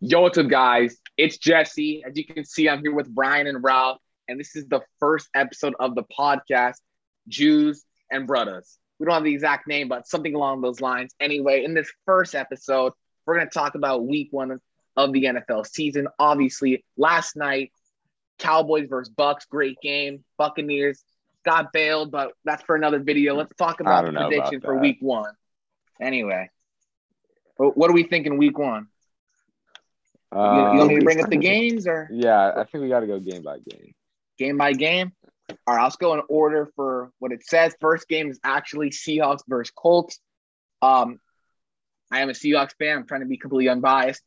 Yo, what's up, guys? It's Jesse. As you can see, I'm here with Ryan and Ralph, and this is the first episode of the podcast, Jews and Brothers. We don't have the exact name, but something along those lines. Anyway, in this first episode, we're going to talk about week one of the NFL season. Obviously, last night, Cowboys versus Bucks, great game. Buccaneers got bailed, but that's for another video. Let's talk about the prediction about for week one. Anyway, what do we think in week one? You, you want me to Um, bring up the games or yeah, I think we got to go game by game. game by game? All right, let's go in order for what it says. First game is actually Seahawks versus Colts. Um, I am a Seahawks fan. I'm trying to be completely unbiased.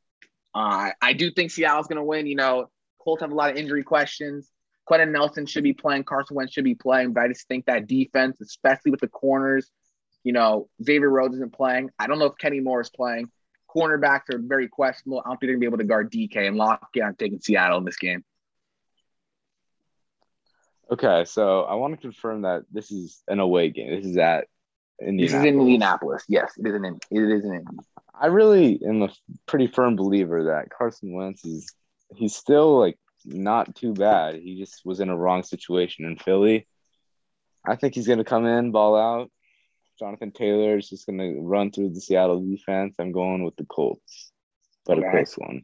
Uh, I- I do think Seattle's going to win. You know, Colts have a lot of injury questions. Quenton Nelson should be playing. Carson Wentz should be playing. But I just think that defense, especially with the corners, you know, Xavier Rhodes isn't playing. I don't know if Kenny Moore is playing. Cornerbacks are very questionable. I don't think they're going to be able to guard DK and Lockett. I'm taking Seattle in this game. Okay, so I want to confirm that this is an away game. This is at This Indianapolis. is in Indianapolis. Yes, it is in. It is in. I really am a pretty firm believer that Carson Wentz is he's still like not too bad. He just was in a wrong situation in Philly. I think he's gonna come in, ball out. Jonathan Taylor is just gonna run through the Seattle defense. I'm going with the Colts, but Okay. a close one.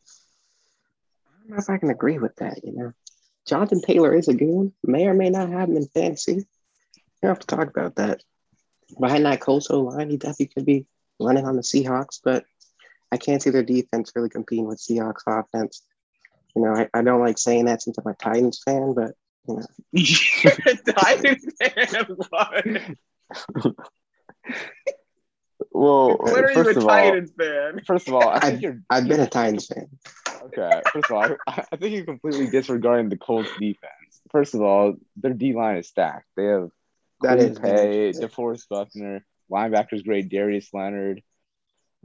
I don't know if I can agree with that. You know, Jonathan Taylor is a good one. May or may not have him in fantasy. We have to talk about that. Behind that Colts O line, he definitely could be running on the Seahawks, but I can't see their defense really competing with Seahawks offense. You know, I, I don't like saying that since I'm a Titans fan, but you know, Titans fan. What? Well, When are you first a of all, fan? first of all, I I- think you're I've been a Titans fan. Okay. First of all, I, I think you're completely disregarding the Colts defense. First of all, their D line is stacked. They have That Quinn is Pay, very true. DeForest Buckner, linebackers great, Darius Leonard.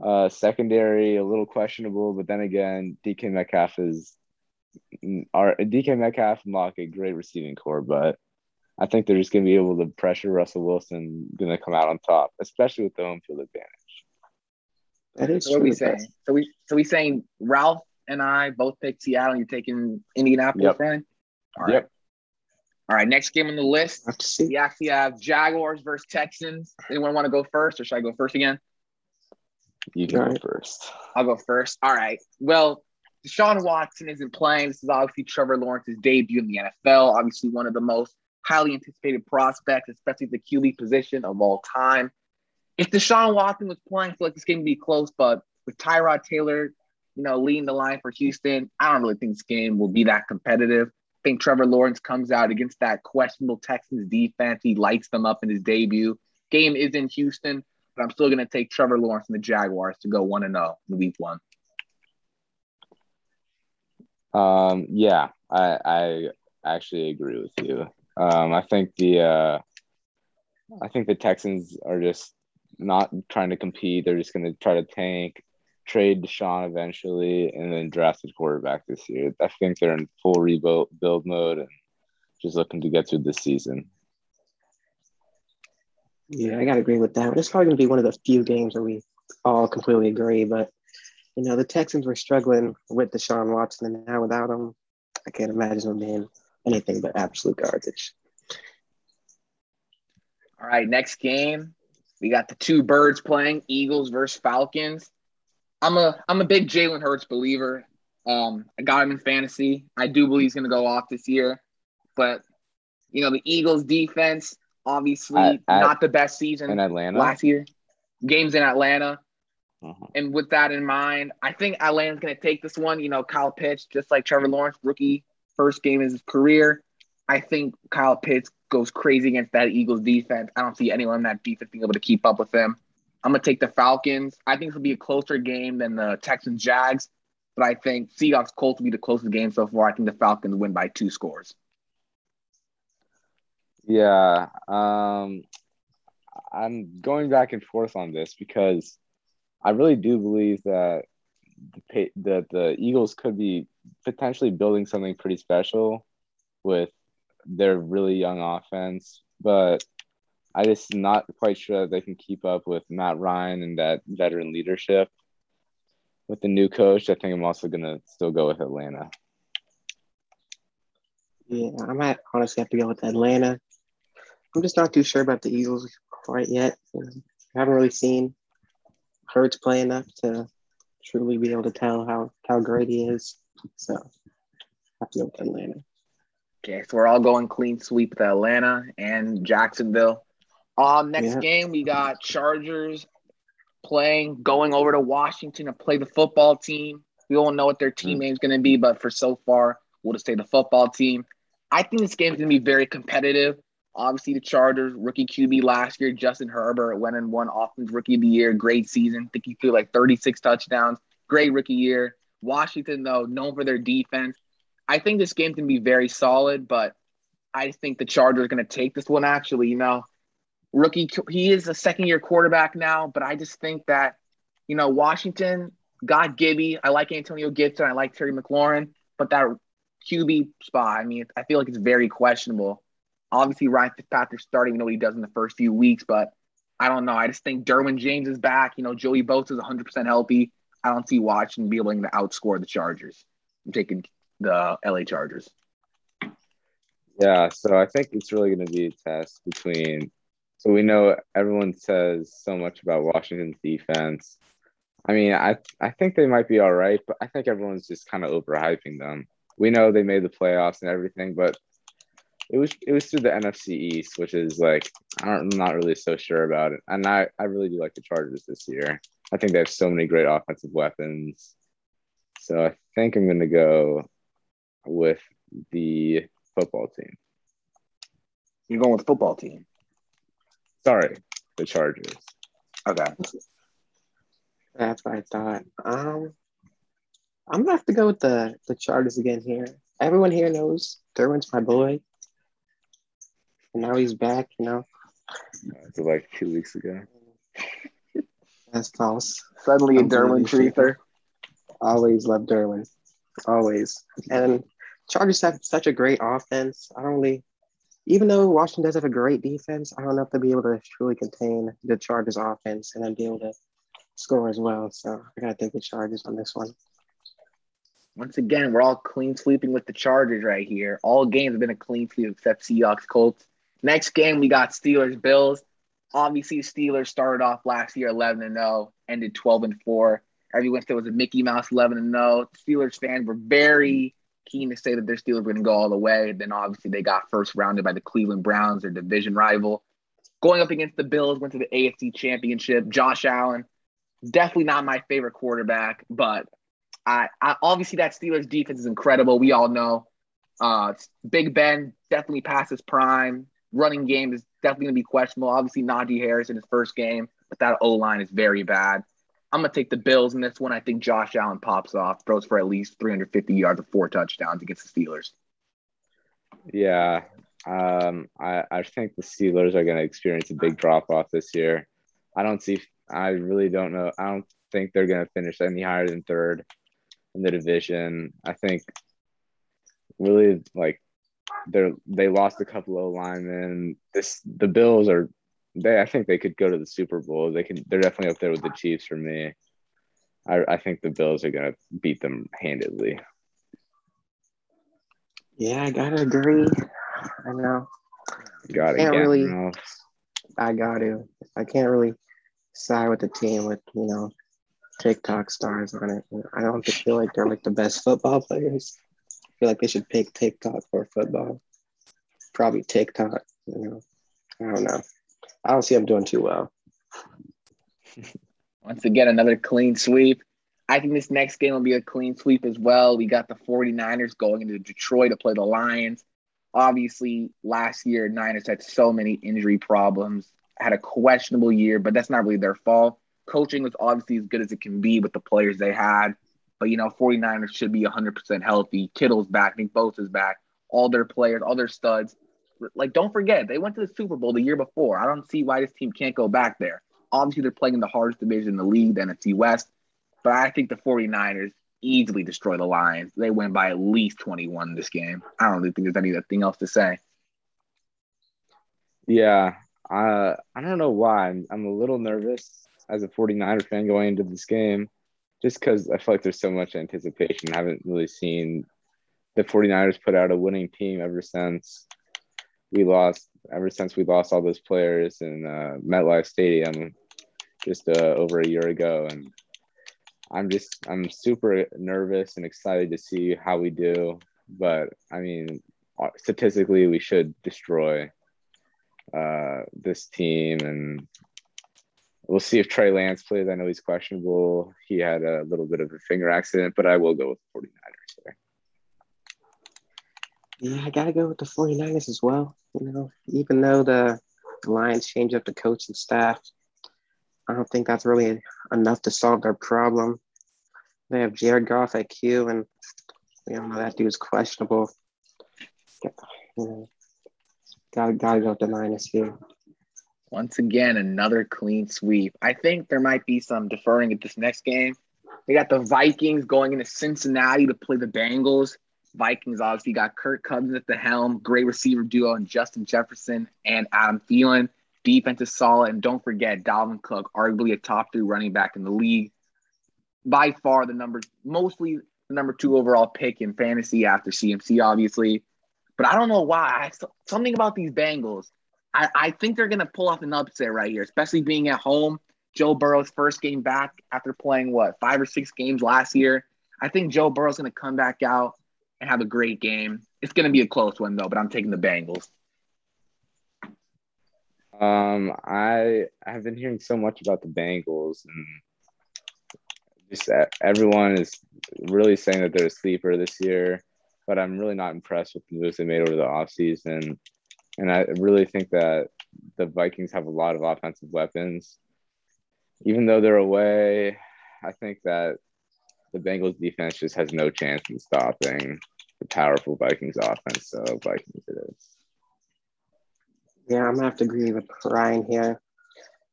Uh, secondary a little questionable, but then again, DK Metcalf is our DK Metcalf and Lockett great receiving core, but I think they're just gonna be able to pressure Russell Wilson, gonna come out on top, especially with the home field advantage. That is So what we true, but saying? So we so we saying Ralph and I both picked Seattle. and You're taking Indianapolis, Yep. Ryan? All right. Yep. All right. Next game on the list. I have see. We actually have Jaguars versus Texans. Anyone want to go first, or should I go first again? You can Alright. go first. I'll go first. All right. Well, Deshaun Watson isn't playing. This is obviously Trevor Lawrence's debut in the NFL. Obviously, one of the most highly anticipated prospects, especially the QB position of all time. If Deshaun Watson was playing, I feel like this game would be close, but with Tyrod Taylor, you know, leading the line for Houston, I don't really think this game will be that competitive. I think Trevor Lawrence comes out against that questionable Texans defense. He lights them up in his debut. Game is in Houston, but I'm still going to take Trevor Lawrence and the Jaguars to go 1 and 0 in week one. Um, yeah, I I actually agree with you. Um, I think the uh, I think the Texans are just not trying to compete. They're just going to try to tank, trade Deshaun eventually, and then draft a quarterback this year. I think they're in full rebuild build mode and just looking to get through this season. Yeah, I gotta agree with that. It's probably gonna be one of those few games where we all completely agree. But you know, the Texans were struggling with Deshaun Watson, and now without him, I can't imagine them being anything but absolute garbage. All right, next game. We got the two birds playing, Eagles versus Falcons. I'm a I'm a big Jalen Hurts believer. Um, I got him in fantasy. I do believe he's gonna go off this year. But you know, the Eagles defense, obviously At- at- not the best season In Atlanta, last year. Games in Atlanta. Uh-huh. And with that in mind, I think Atlanta's going to take this one. You know, Kyle Pitts, just like Trevor Lawrence, rookie, first game of his career. I think Kyle Pitts goes crazy against that Eagles defense. I don't see anyone in that defense being able to keep up with him. I'm going to take the Falcons. I think this will be a closer game than the Texans Jags, but I think Seahawks Colts will be the closest game so far. I think the Falcons win by two scores. Yeah, um, I'm going back and forth on this because I really do believe that the that the Eagles could be potentially building something pretty special with their really young offense, but I just not quite sure that they can keep up with Matt Ryan and that veteran leadership. With the new coach, I think I'm also gonna still go with Atlanta. Yeah, I might honestly have to go with Atlanta. I'm just not too sure about the Eagles quite yet. I haven't really seen Hurts play enough to truly be able to tell how how great he is. So I have to go with Atlanta. Okay, so we're all going clean sweep with Atlanta and Jacksonville. Um, next Yeah. game we got Chargers playing, going over to Washington to play the football team. We don't know what their team name is going to be, but for so far, we'll just say the football team. I think this game is going to be very competitive. Obviously, the Chargers rookie QB last year, Justin Herbert, went and won Offensive Rookie of the Year. Great season. I think he threw like 36 touchdowns. Great rookie year. Washington, though, known for their defense. I think this going to be very solid, but I think the Chargers are going to take this one. Actually, you know, rookie, he is a second year quarterback now, but I just think that, you know, Washington got Gibby. I like Antonio Gibson. I like Terry McLaurin, but that QB spot, I mean, I feel like it's very questionable. Obviously, Ryan Fitzpatrick starting, We know what he does in the first few weeks, but I don't know. I just think Derwin James is back. You know, Joey Bosa is 100% healthy. I don't see Washington be able to outscore the Chargers. I'm taking the LA Chargers. Yeah, so I think it's really going to be a test between. So we know everyone says so much about Washington's defense. I mean, I I think they might be all right, but I think everyone's just kind of overhyping them. We know they made the playoffs and everything, but it was it was through the NFC East, which is like I don't, I'm not really so sure about it. And I I really do like the Chargers this year. I think they have so many great offensive weapons. So I think I'm going to go with the football team. You're going with the football team. Sorry, the Chargers. Okay. That's what I thought. Um, I'm gonna have to go with the the Chargers again here. Everyone here knows Derwin's my boy, and now he's back. You know, Uh, so like two weeks ago. that's false. Suddenly a I'm Derwin really truther. Always love Derwin, always. And Chargers have such a great offense. I don't really, even though Washington does have a great defense, I don't know if they'll be able to truly contain the Chargers offense and then be able to score as well. So I gotta take the Chargers on this one. Once again, we're all clean sweeping with the Chargers right here. All games have been a clean sweep except Seahawks Colts. Next game, we got Steelers Bills. Obviously, Steelers started off last year 11 and 0, ended 12 and 4. Everyone said it was a Mickey Mouse 11 and 0. Steelers fans were very keen to say that their Steelers were going to go all the way. Then obviously they got first rounded by the Cleveland Browns, their division rival. Going up against the Bills, went to the AFC Championship. Josh Allen, definitely not my favorite quarterback, but I, I obviously that Steelers defense is incredible. We all know. Uh, Big Ben definitely past his prime. Running game is definitely going to be questionable. Obviously, Najee Harris in his first game, but that O line is very bad. I'm going to take the Bills in this one. I think Josh Allen pops off, throws for at least 350 yards or four touchdowns against the Steelers. Yeah, um, I I think the Steelers are going to experience a big drop off this year. I don't see. I really don't know. I don't think they're going to finish any higher than third in the division. I think really like they're they lost a couple of linemen. This the Bills are they. I think they could go to the Super Bowl. They can. They're definitely up there with the Chiefs for me. I I think the Bills are going to beat them handedly. Yeah, I gotta agree. I know. Got it. Can't really-. I got to. I can't really side with the team with you know TikTok stars on it. I don't feel like they're like the best football players. Feel like they should pick TikTok for football. Probably TikTok. You know, I don't know. I don't see them doing too well. Once again, another clean sweep. I think this next game will be a clean sweep as well. We got the 49ers going into Detroit to play the Lions. Obviously, last year, Niners had so many injury problems, had a questionable year, but that's not really their fault. Coaching was obviously as good as it can be with the players they had. But, you know, 49ers should be 100% healthy. Kittle's back. Nick Bosa's back. All their players, all their studs. Like, don't forget, they went to the Super Bowl the year before. I don't see why this team can't go back there. Obviously, they're playing in the hardest division in the league, the NFC West. But I think the 49ers easily destroy the Lions. They win by at least 21 this game. I don't really think there's anything else to say. Yeah, uh, I don't know why. I'm, I'm a little nervous as a 49er fan going into this game just because I feel like there's so much anticipation. I haven't really seen the 49ers put out a winning team ever since we lost, ever since we lost all those players in uh, MetLife Stadium just uh, over a year ago. And I'm just, I'm super nervous and excited to see how we do. But I mean, statistically, we should destroy uh, this team and we'll see if Trey Lance plays. I know he's questionable. He had a little bit of a finger accident, but I will go with 49ers there. Yeah, I got to go with the 49ers as well. You know, even though the Lions changed up the coach and staff, I don't think that's really enough to solve their problem. They have Jared Goff at Q, and we all know that dude's questionable. You know, gotta, gotta go with the Niners here. Once again, another clean sweep. I think there might be some deferring at this next game. They got the Vikings going into Cincinnati to play the Bengals. Vikings obviously got Kirk Cousins at the helm, great receiver duo, and Justin Jefferson and Adam Thielen. Defense is solid, and don't forget Dalvin Cook, arguably a top three running back in the league. By far, the number, mostly the number two overall pick in fantasy after CMC, obviously. But I don't know why. Something about these Bengals. I, I think they're going to pull off an upset right here, especially being at home. Joe Burrow's first game back after playing what five or six games last year. I think Joe Burrow's going to come back out and have a great game. It's going to be a close one though, but I'm taking the Bengals. Um, I have been hearing so much about the Bengals, and just everyone is really saying that they're a sleeper this year. But I'm really not impressed with the moves they made over the offseason. And I really think that the Vikings have a lot of offensive weapons. Even though they're away, I think that the Bengals defense just has no chance in stopping the powerful Vikings offense. So Vikings it is. Yeah, I'm gonna have to agree with Ryan here.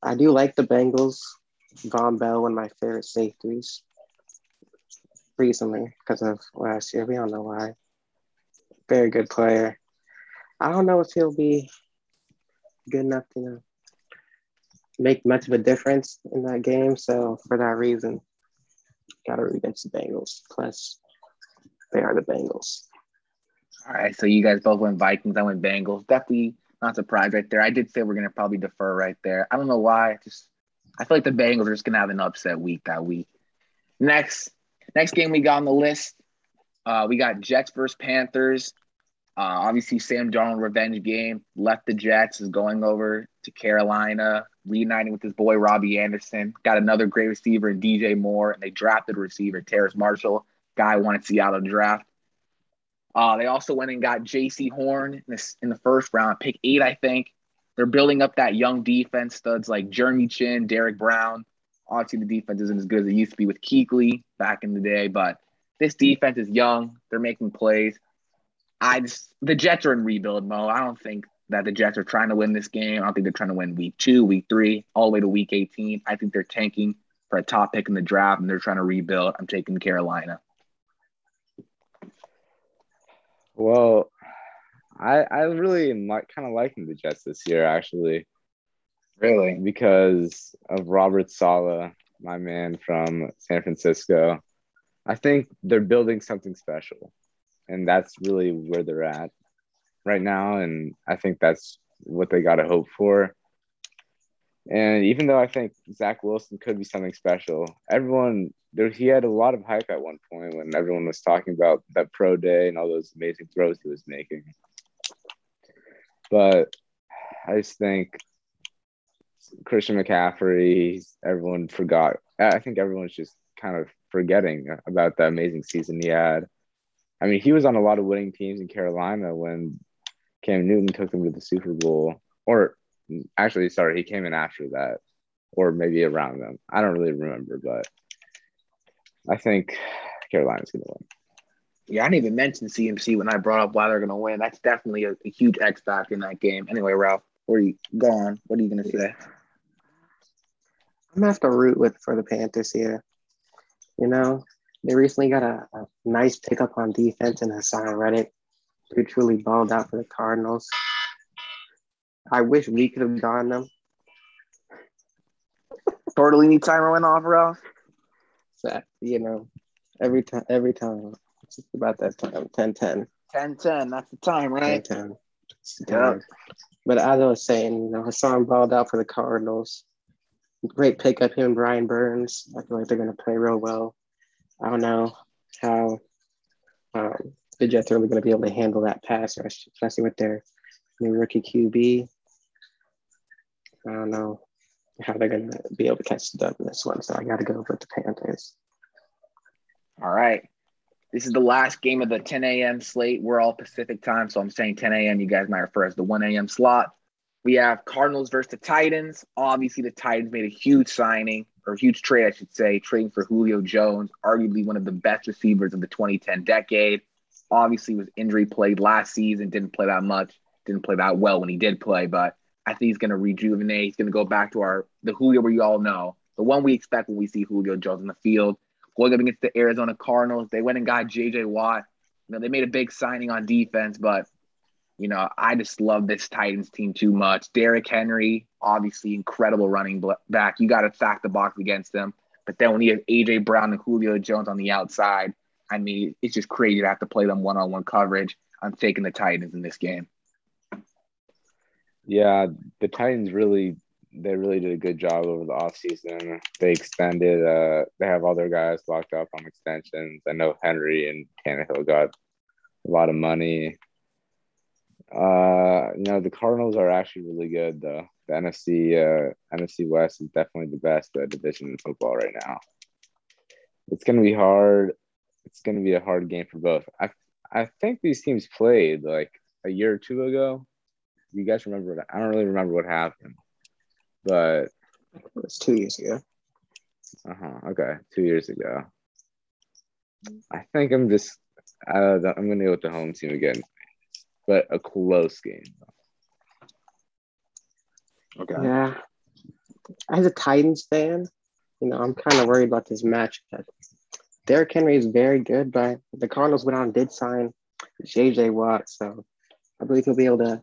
I do like the Bengals. Vonn Bell, one of my favorite safeties. Recently, because of last year, we don't know why. Very good player. I don't know if he'll be good enough to you know, make much of a difference in that game. So for that reason, gotta root against the Bengals. Plus, they are the Bengals. All right, so you guys both went Vikings. I went Bengals. Definitely not surprised right there. I did say we're gonna probably defer right there. I don't know why. Just I feel like the Bengals are just gonna have an upset week that week. Next, next game we got on the list. Uh, we got Jets versus Panthers. Uh, obviously, Sam Darnold revenge game left the Jets, is going over to Carolina, reuniting with his boy Robbie Anderson. Got another great receiver in DJ Moore, and they drafted receiver, Terrace Marshall, guy wanted Seattle draft. Uh, they also went and got Jaycee Horn in, the in the first round, pick eight, I think. They're building up that young defense, studs like Jeremy Chinn, Derrick Brown. Obviously, the defense isn't as good as it used to be with Kuechly back in the day, but this defense is young. They're making plays. I just the Jets are in rebuild mode. I don't think that the Jets are trying to win this game. I don't think they're trying to win week two, week three, all the way to week 18. I think they're tanking for a top pick in the draft and they're trying to rebuild. I'm taking Carolina. Well, I I really am like kind of liking the Jets this year actually. Really? Because of Robert Saleh, my man from San Francisco. I think they're building something special and that's really where they're at right now. And I think that's what they got to hope for. And even though I think Zach Wilson could be something special, everyone there he had a lot of hype at one point when everyone was talking about that pro day and all those amazing throws he was making. But I just think Christian McCaffrey, everyone forgot. I think everyone's just kind of forgetting about the amazing season he had. I mean, he was on a lot of winning teams in Carolina when Cam Newton took them to the Super Bowl. Or actually, sorry, he came in after that, or maybe around them. I don't really remember, but I think Carolina's going to win. Yeah, I didn't even mention CMC when I brought up why they're going to win. That's definitely a, a huge X factor in that game. Anyway, Ralph, where are you go on? What are you going to say? I'm gonna have to root with for the Panthers here. You know, they recently got a, a nice pickup on defense in Haason Reddick, who truly balled out for the Cardinals. I wish we could have gotten them. Tortellini timer went off, Ralph. So, you know, every time, every time, it's just about that time, 10 10. 10 10. That's the time, right? 10 10. It's Yep. But as I was saying, you know, Hassan balled out for the Cardinals. Great pickup, him and Brian Burns. I feel like they're going to play real well. I don't know how um, the Jets are really going to be able to handle that pass rush, especially with their new rookie QB. I don't know how they're going to be able to catch the dub in this one, so I got to go with the Panthers. All right. This is the last game of the 10 a.m. slate. We're all Pacific time, so I'm saying 10 a.m. You guys might refer as the 1 a.m. slot. We have Cardinals versus the Titans. Obviously, the Titans made a huge signing, or huge trade, I should say, trading for Julio Jones, arguably one of the best receivers of the 2010 decade. Obviously, was injury played last season, didn't play that much, didn't play that well when he did play, but I think he's going to rejuvenate. He's going to go back to our the Julio we all know, the one we expect when we see Julio Jones in the field. Going up against the Arizona Cardinals, they went and got J.J. Watt. You know, they made a big signing on defense, but you know, I just love this Titans team too much. Derrick Henry, obviously incredible running back. You got to stack the box against them. But then when you have AJ Brown and Julio Jones on the outside, I mean, it's just crazy to have to play them one on one coverage. I'm taking the Titans in this game. Yeah, the Titans really they really did a good job over the offseason. They extended uh they have all their guys locked up on extensions. I know Henry and Tannehill got a lot of money. Uh you know the Cardinals are actually really good though. The NFC uh NFC West is definitely the best uh, division in football right now. It's gonna be hard. It's gonna be a hard game for both. I I think these teams played like a year or two ago. You guys remember? What, I don't really remember what happened, but It was two years ago. uh huh. Okay, two years ago. I think I'm just. Uh, I'm gonna go with the home team again, but a close game. Okay. Yeah. As a Titans fan, you know, I'm kind of worried about this match. Derrick Henry is very good, but the Cardinals went out and did sign JJ Watt, so I believe he'll be able to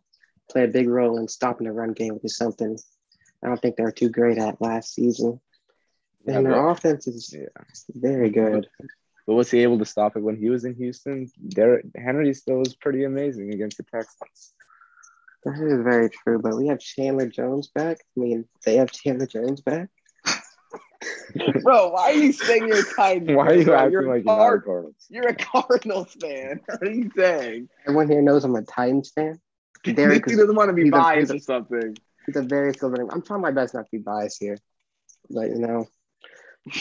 play a big role in stopping the run game, which is something I don't think they were too great at last season. Yeah, And their offense is Yeah. very good. But was he able to stop it when he was in Houston? Derrick Henry still was pretty amazing against the Texans. That is very true, but we have Chandler Jones back. I mean, they have Chandler Jones back. Bro, why are you saying you're a Titans? Why are you Bro, acting you're a like you're a Card- Cardinals? You're a Cardinals fan. What are you saying? Everyone here knows I'm a Titans fan. Derrick He doesn't want to be he's a- biased or something. he's a very skilled running. I'm trying my best not to be biased here, but you know,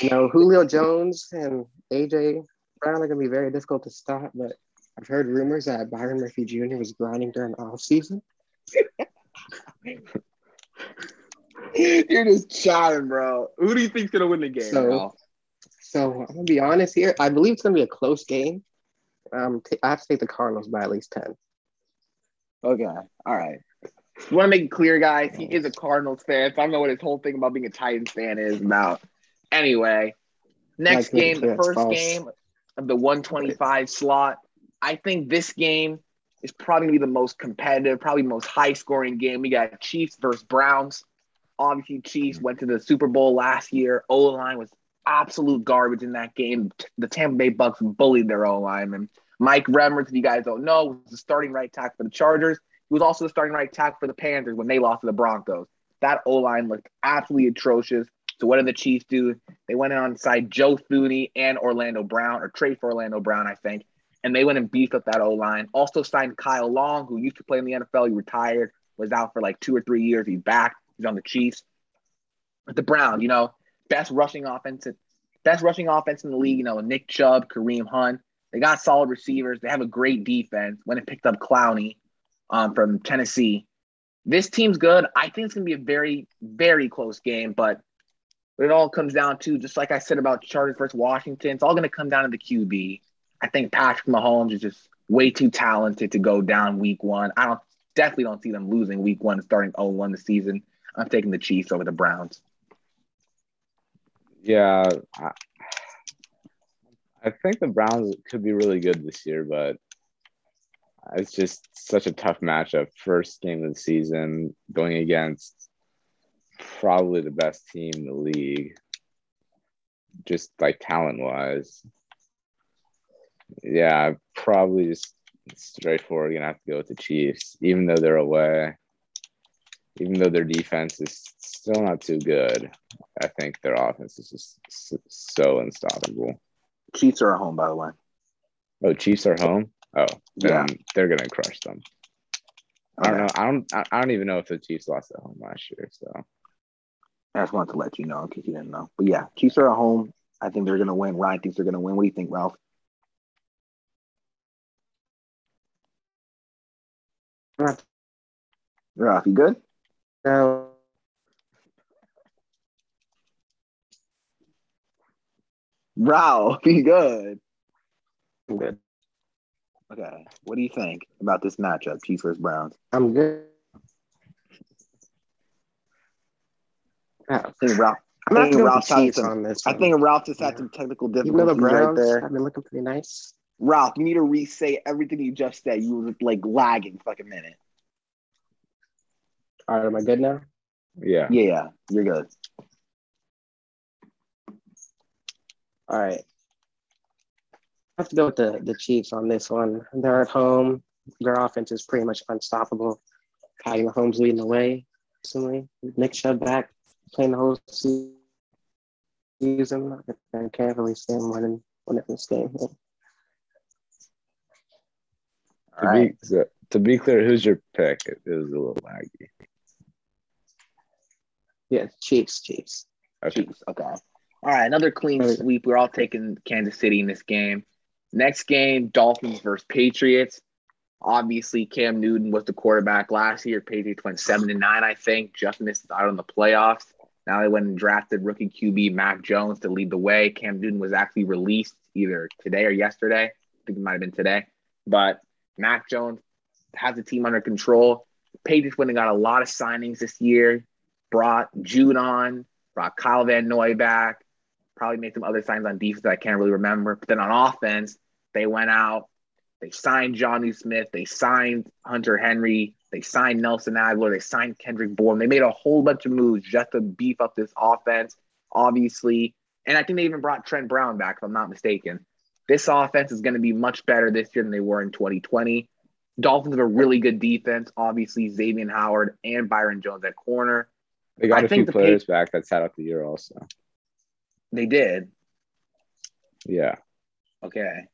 you know, Julio Jones and AJ Brown are going to be very difficult to stop. But I've heard rumors that Byron Murphy Jr. was grinding during the off season. You're just chatting, bro. Who do you think's gonna win the game? So-? So I'm gonna be honest here. I believe it's gonna be a close game. Um, t- I have to take the Cardinals by at least ten. Okay, all right. You want to make it clear, guys. He is a Cardinals fan, so I don't know what his whole thing about being a Titans fan is about. Anyway, next game, the first false. game of the 125 slot. I think this game is probably the most competitive, probably most high scoring game. We got Chiefs versus Browns. Obviously, Chiefs went to the Super Bowl last year. O line was absolute garbage in that game. The Tampa Bay Bucks bullied their O lineman. Mike Remmers, if you guys don't know, was the starting right tackle for the Chargers. He was also the starting right tackle for the Panthers when they lost to the Broncos. That O line looked absolutely atrocious. So what did the Chiefs do? They went in on side Joe Thuney and Orlando Brown, or trade for Orlando Brown, I think. And they went and beefed up that O line. Also signed Kyle Long, who used to play in the NFL. He retired, was out for like two or three years. He's back. He's on the Chiefs. But the Browns, you know, best rushing offense, best rushing offense in the league. You know, Nick Chubb, Kareem Hunt. They got solid receivers. They have a great defense. When it picked up Clowney um, from Tennessee, this team's good. I think it's gonna be a very, very close game. But what it all comes down to, just like I said about Chargers versus Washington, it's all gonna come down to the QB. I think Patrick Mahomes is just way too talented to go down week one. I don't definitely don't see them losing week one and starting 0-1 the season. I'm taking the Chiefs over the Browns. Yeah, I, I think the Browns could be really good this year, but it's just such a tough matchup. First game of the season, going against probably the best team in the league, just like talent wise. Yeah, probably just straightforward. Gonna have to go with the Chiefs, even though they're away. Even though their defense is still not too good, I think their offense is just so unstoppable. Chiefs are at home, by the way. Oh, Chiefs are home. Oh, Yeah. they're gonna crush them. I don't know. I don't. I I don't even know if the Chiefs lost at home last year. So I just wanted to let you know in case you didn't know. But yeah, Chiefs are at home. I think they're going to win. Ryan thinks they're going to win. What do you think, Ralph? Ralph, you good? No, Ralph, you good? I'm good. Okay. What do you think about this matchup, Chiefs versus Browns? I'm good. I think Ralph. I'm not think going Ralph's to had Chiefs some- on this. I think Ralph just had Yeah. some technical even though the difficulties right there. I've been looking pretty nice. Ralph, you need to re-say everything you just said. You were like lagging for like a minute. All right, am I good now? yeah, Yeah, yeah, you're good. All right. I have to go with the, the Chiefs on this one. They're at home. Their offense is pretty much unstoppable. Patty Mahomes leading the way recently. Nick Chubb back playing the whole se- season. I can't really him winning, winning this game. to All right. be so- to be clear, who's your pick? It, it was a little laggy. Yeah, Chiefs, Chiefs. Okay. Chiefs. Okay. All right. Another clean sweep. We're all taking Kansas City in this game. Next game, Dolphins versus Patriots. Obviously, Cam Newton was the quarterback last year. Patriots went seven to nine, I think. Just missed out on the playoffs. Now they went and drafted rookie QB Mac Jones to lead the way. Cam Newton was actually released either today or yesterday. I think it might have been today. But Mac Jones has the team under control. Patriots went and got a lot of signings this year. Brought Judon, brought Kyle Van Noy back. Probably made some other signs on defense that I can't really remember. But then on offense, they went out. They signed Jonnu Smith. They signed Hunter Henry. They signed Nelson Agholor. They signed Kendrick Bourne. They made a whole bunch of moves just to beef up this offense, obviously. And I think they even brought Trent Brown back, if I'm not mistaken. This offense is going to be much better this year than they were in 2020. Dolphins have a really good defense. Obviously, Xavier Howard and Byron Jones at corner. They got I a think few players back that sat out the year also. They did. Yeah. Okay.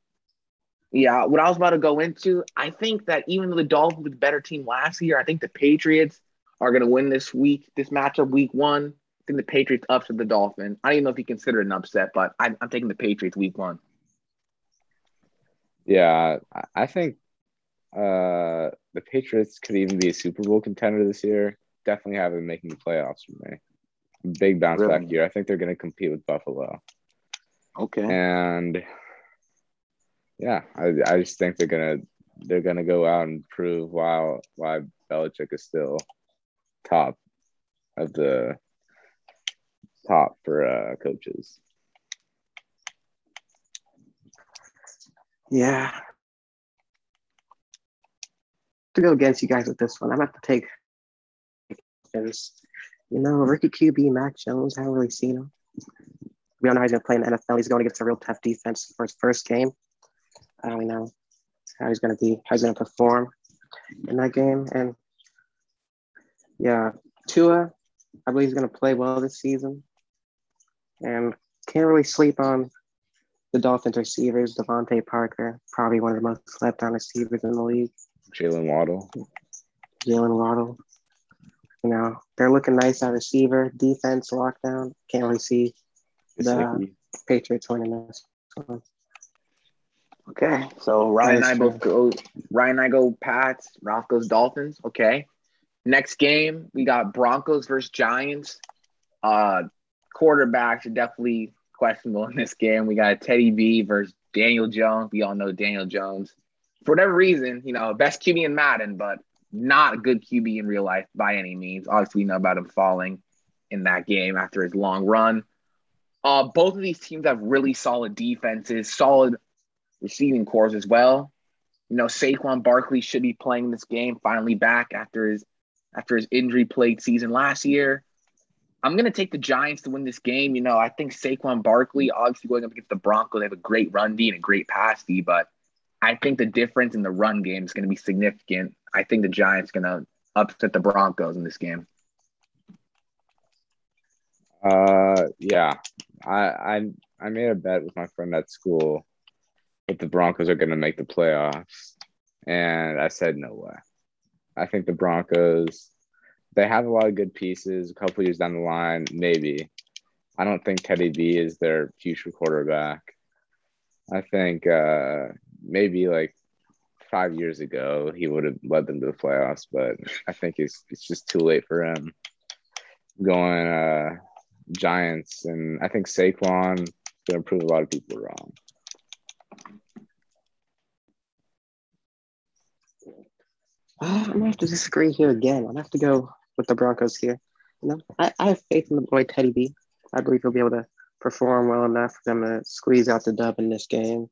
Yeah, what I was about to go into, I think that even though the Dolphins were the better team last year, I think the Patriots are going to win this week, this matchup, week one. I think the Patriots upset the Dolphins. I don't even know if you consider it an upset, but I'm, I'm taking the Patriots week one. Yeah. I- think uh, the Patriots could even be a Super Bowl contender this year. Definitely have them making the playoffs for me. Big bounce Really? back year. I think they're going to compete with Buffalo. Okay. and yeah, I, I just think they're gonna they're gonna go out and prove why why Belichick is still top of the top for uh, coaches. Yeah. To go against you guys with this one, I'm going to take you know, rookie QB Mac Jones, I haven't really seen him. We don't know how he's to play in the NFL. He's going against a real tough defense for his first game. I don't know how he's going to be, how he's going to perform in that game. And yeah, Tua, I believe he's going to play well this season. And can't really sleep on the Dolphins receivers, DeVante Parker, probably one of the most slept on receivers in the league. Jaylen Waddle. Jaylen Waddle. You know, they're looking nice at receiver, defense, lockdown. Can't really see the. Patriots winning this one. Okay. So Ryan and I both go Ryan and I go Pats, Ralph goes Dolphins. Okay. Next game, we got Broncos versus Giants. Uh quarterbacks are definitely questionable in this game. We got Teddy B versus Daniel Jones. We all know Daniel Jones. For whatever reason, you know, best QB in Madden, but not a good QB in real life by any means. Obviously, we know about him falling in that game after his long run. Uh, both of these teams have really solid defenses, solid receiving cores as well. You know, Saquon Barkley should be playing this game finally back after his after his injury plagued season last year. I'm gonna take the Giants to win this game. You know, I think Saquon Barkley, obviously going up against the Broncos, they have a great run D and a great pass D, but I think the difference in the run game is going to be significant. I think the Giants to upset the Broncos in this game. Uh, yeah, I I I made a bet with my friend at school that the Broncos are going to make the playoffs, and I said no way. I think the Broncos they have a lot of good pieces. A couple years down the line, maybe. I don't think Teddy B is their future quarterback. I think uh, maybe like five years ago he would have led them to the playoffs, but I think it's it's just too late for him. Going uh, Giants, and I think Saquon is going to prove a lot of people wrong. I'm gonna have to disagree here again. I'm gonna have to go with the Broncos here. You know, I, I have faith in the boy Teddy B. I believe he'll be able to perform well enough for them to squeeze out the dub in this game.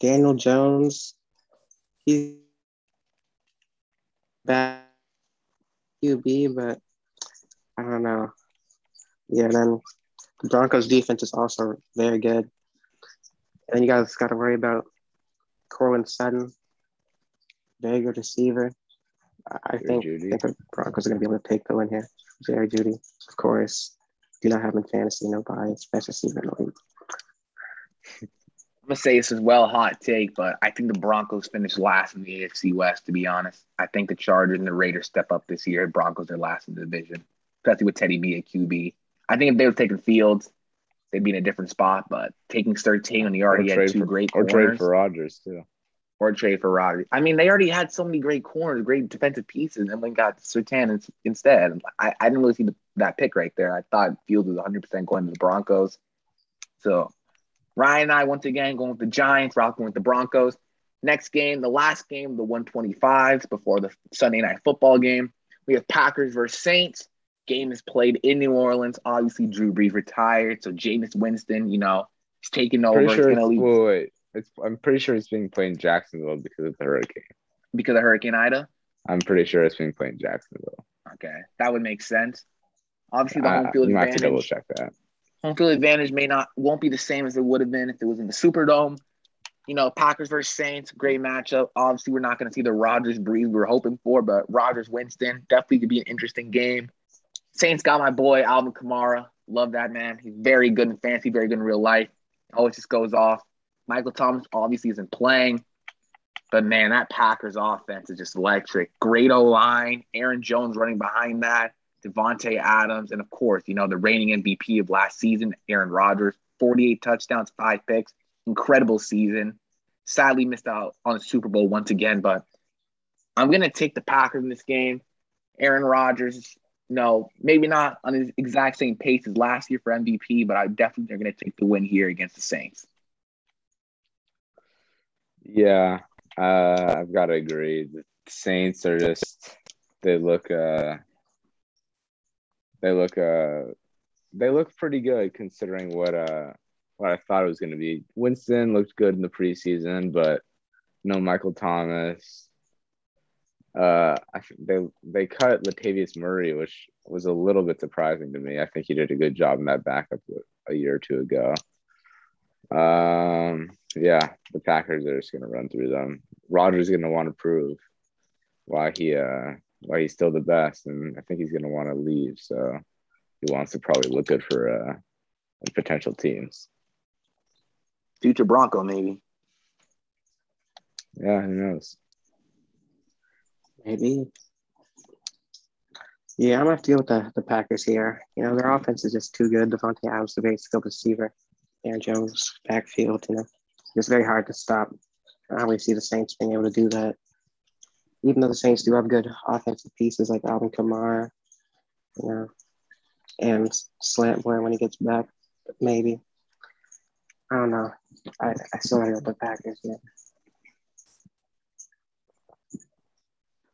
Daniel Jones, he's bad QB, but I don't know. Yeah, then the Broncos defense is also very good. And you guys got to worry about Courtland Sutton, very good receiver. I think, I think the Broncos are going to be able to take the win here. Jerry Jeudy, of course. Do not have him fantasy, no bias, receiver in the league. I'm gonna say this as well, hot take, but I think the Broncos finish last in the AFC West. To be honest, I think the Chargers and the Raiders step up this year. Broncos are last in the division, especially with Teddy B at QB. I think if they were taking Fields, they'd be in a different spot. But taking 13 when he already had two for, great or corners, trade for Rodgers too or trade for Rodgers. I mean, they already had so many great corners, great defensive pieces, and then got Surtain instead. I, I didn't really see the, that pick right there. I thought Fields was 100% going to the Broncos. So Ryan and I, once again, going with the Giants, rocking with the Broncos. Next game, the last game, the 125s before the Sunday night football game. We have Packers versus Saints. Game is played in New Orleans. Obviously, Drew Brees retired. So Jameis Winston, you know, he's taking over. Pretty sure it's, wait, wait. It's, I'm pretty sure it's being played in Jacksonville because of the hurricane. Because of Hurricane Ida? I'm pretty sure it's being played in Jacksonville. Okay, that would make sense. Obviously, the home field advantage. double check that. Home field advantage may not won't be the same as it would have been if it was in the Superdome. You know, Packers versus Saints, great matchup. Obviously, we're not going to see the Rodgers Brees we were hoping for, but Rodgers Winston definitely could be an interesting game. Saints got my boy Alvin Kamara. Love that man. He's very good in fantasy, very good in real life. Always just goes off. Michael Thomas obviously isn't playing, but man, that Packers offense is just electric. Great O line, Aaron Jones running behind that, Davante Adams, and of course, you know the reigning MVP of last season, Aaron Rodgers, 48 touchdowns, five picks, incredible season. Sadly, missed out on the Super Bowl once again, but I'm gonna take the Packers in this game. Aaron Rodgers, no, maybe not on the exact same pace as last year for MVP, but I definitely are gonna take the win here against the Saints. Yeah, uh, I've got to agree. The Saints are just they look uh they look uh they look pretty good considering what uh what I thought it was going to be. Winston looked good in the preseason, but no Michael Thomas. Uh, I they they cut Latavius Murray, which was a little bit surprising to me. I think he did a good job in that backup a year or two ago. Um, yeah, the Packers are just gonna run through them. Rodgers is gonna want to prove why he uh why he's still the best, and I think he's gonna want to leave. So he wants to probably look good for uh potential teams. Future Bronco, maybe. Yeah, who knows? Maybe. Yeah, I'm gonna have to go with the, the Packers here. You know, their offense is just too good. Davante Adams, the very skilled receiver. Aaron Jones, backfield, you know, it's very hard to stop. I always see the Saints being able to do that. Even though the Saints do have good offensive pieces like Alvin Kamara, you know, and Slant Boy when he gets back, maybe. I don't know. I, I still gotta go with the Packers, man.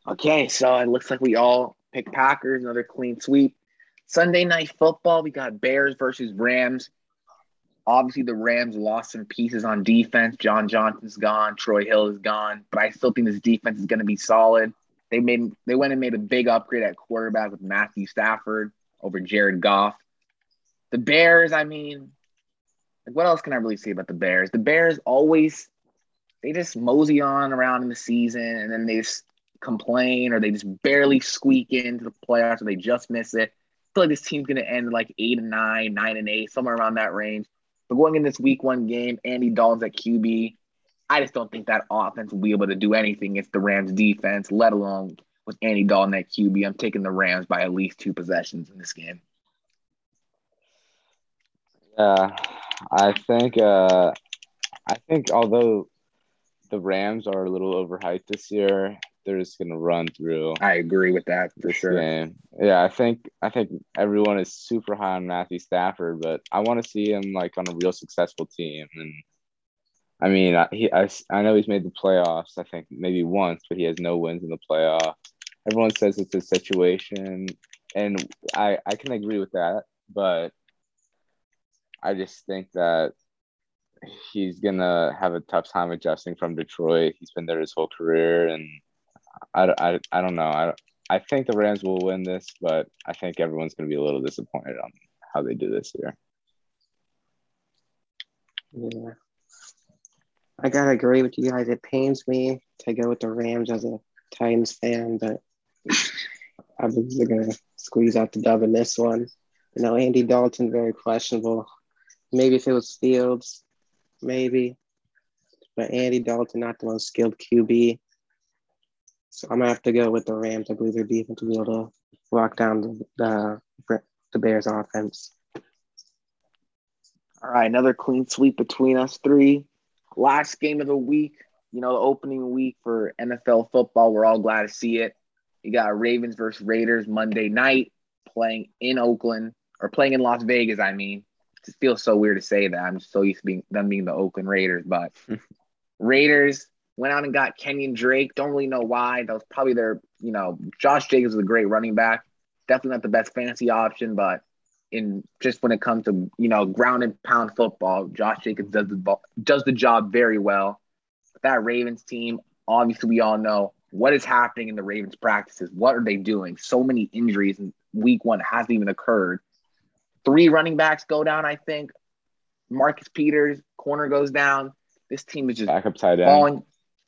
Okay, so it looks like we all pick Packers, another clean sweep. Sunday night football, we got Bears versus Rams. Obviously, the Rams lost some pieces on defense. John Johnson's gone, Troy Hill is gone, but I still think this defense is going to be solid. They made they went and made a big upgrade at quarterback with Matthew Stafford over Jared Goff. The Bears, I mean, like what else can I really say about the Bears? The Bears always they just mosey on around in the season and then they just complain or they just barely squeak into the playoffs or they just miss it. I feel like this team's gonna end like eight and nine, nine and eight, somewhere around that range. But going in this week one game, Andy Dalton's at QB. I just don't think that offense will be able to do anything against the Rams defense, let alone with Andy Dalton at QB. I'm taking the Rams by at least two possessions in this game. Yeah, I think uh, I think although the Rams are a little overhyped this year, they're just gonna run through. I agree with that for sure. Game. Yeah, I think I think everyone is super high on Matthew Stafford, but I want to see him like on a real successful team. And I mean, he I, I know he's made the playoffs. I think maybe once, but he has no wins in the playoffs. Everyone says it's a situation, and I I can agree with that, but I just think that he's gonna have a tough time adjusting from Detroit. He's been there his whole career, and I, I, I don't know. I, I think the Rams will win this, but I think everyone's going to be a little disappointed on how they do this year. Yeah. I got to agree with you guys. It pains me to go with the Rams as a Titans fan, but I believe they're going to squeeze out the dub in this one. You know, Andy Dalton, very questionable. Maybe if it was Fields, maybe. But Andy Dalton, not the most skilled QB. So I'm gonna have to go with the Rams. I believe their defense will be able to lock down the the, the Bears offense. All right, another clean sweep between us three. Last game of the week, you know, the opening week for NFL football. We're all glad to see it. You got Ravens versus Raiders Monday night playing in Oakland or playing in Las Vegas. I mean, it feels so weird to say that. I'm so used to being them being the Oakland Raiders, but Raiders Went out and got Kenyan Drake. Don't really know why. That was probably their, you know, Josh Jacobs is a great running back. Definitely not the best fantasy option, but in just when it comes to you know ground and pound football, Josh Jacobs does the ball, does the job very well. That Ravens team, obviously, we all know what is happening in the Ravens practices. What are they doing? So many injuries in week one hasn't even occurred. Three running backs go down, I think. Marcus Peters, corner goes down. This team is just backup tight end. falling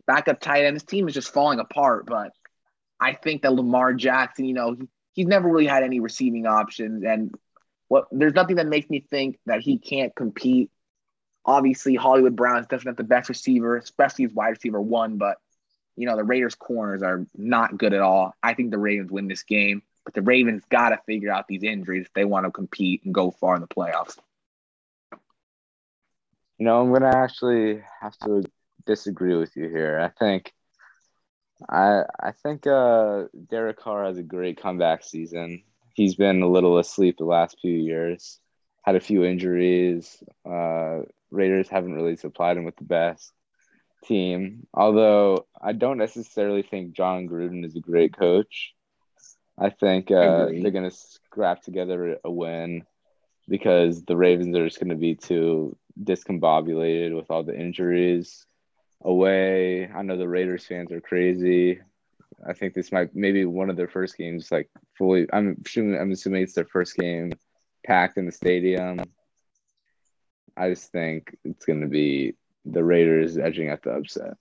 backup tight end. His team is just falling apart. But I think that Lamar Jackson, you know, he's never really had any receiving options, and what there's nothing that makes me think that he can't compete. Obviously, Hollywood Brown's definitely not the best receiver, especially as wide receiver one. But you know, the Raiders' corners are not good at all. I think the Ravens win this game, but the Ravens got to figure out these injuries if they want to compete and go far in the playoffs. You know, I'm gonna actually have to disagree with you here. I think I I think uh Derek Carr has a great comeback season. He's been a little asleep the last few years. Had a few injuries. Uh, Raiders haven't really supplied him with the best team. Although I don't necessarily think Jon Gruden is a great coach. I think uh, they're going to scrap together a win because the Ravens are just going to be too discombobulated with all the injuries away. I know the Raiders fans are crazy. I think this might maybe one of their first games, like fully. I'm assuming I'm assuming it's their first game packed in the stadium. I just think it's going to be the Raiders edging at the upset.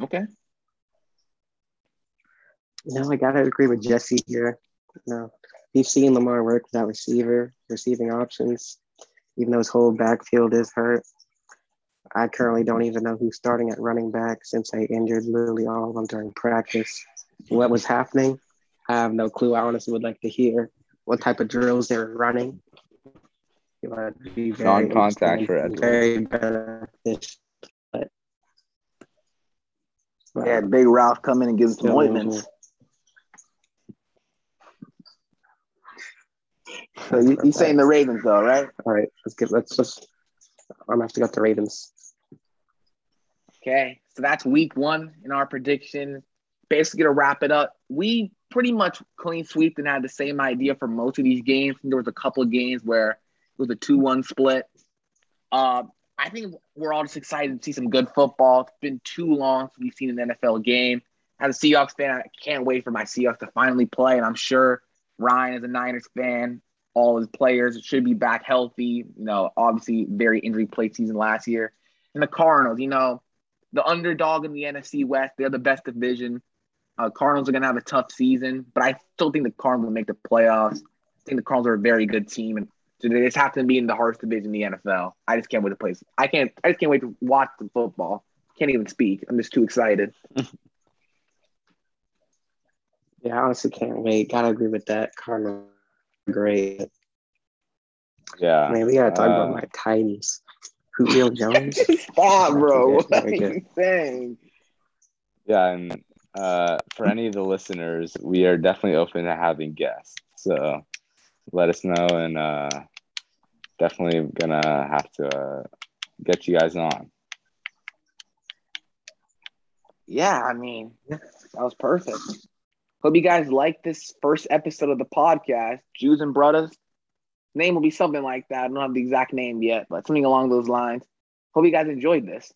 Okay. No, I gotta agree with Jesse here. No, we've seen Lamar work without receiver, receiving options, even though his whole backfield is hurt. I currently don't even know who's starting at running back since they injured literally all of them during practice. What was happening? I have no clue. I honestly would like to hear what type of drills they were running. It would be very non-contact for Edwards. Very beneficial. But, yeah, Big Ralph come in and give us some ointments. So you, you saying the Ravens though, right? All right, let's get let's just. I'm gonna have to go the Ravens. Okay, so that's week one in our prediction. Basically, to wrap it up, we pretty much clean sweep and had the same idea for most of these games. There was a couple of games where it was a two-one split. Uh, I think we're all just excited to see some good football. It's been too long since we've seen an NFL game. As a Seahawks fan, I can't wait for my Seahawks to finally play, and I'm sure Ryan, as a Niners fan, all his players should be back healthy. You know, obviously very injury plagued season last year. And the Cardinals, you know, the underdog in the NFC West, they're the best division. Uh, Cardinals are going to have a tough season, but I still think the Cardinals will make the playoffs. I think the Cardinals are a very good team, and so they just happen to be in the hardest division in the NFL. I just can't wait to play. I can't. I just can't wait to watch the football. Can't even speak. I'm just too excited. Yeah, I honestly can't wait. Gotta agree with that. Cardinals great. Yeah. Man, we gotta talk Uh, about my Titans. Julio Jones. Stop, bro. What are you saying? Yeah, and uh, for any of the listeners, we are definitely open to having guests. So let us know, and uh, definitely gonna have to uh, get you guys on. Yeah, I mean, that was perfect. Hope you guys like this first episode of the podcast, Jews and Brothers. Name will be something like that. I don't have the exact name yet, but something along those lines. Hope you guys enjoyed this.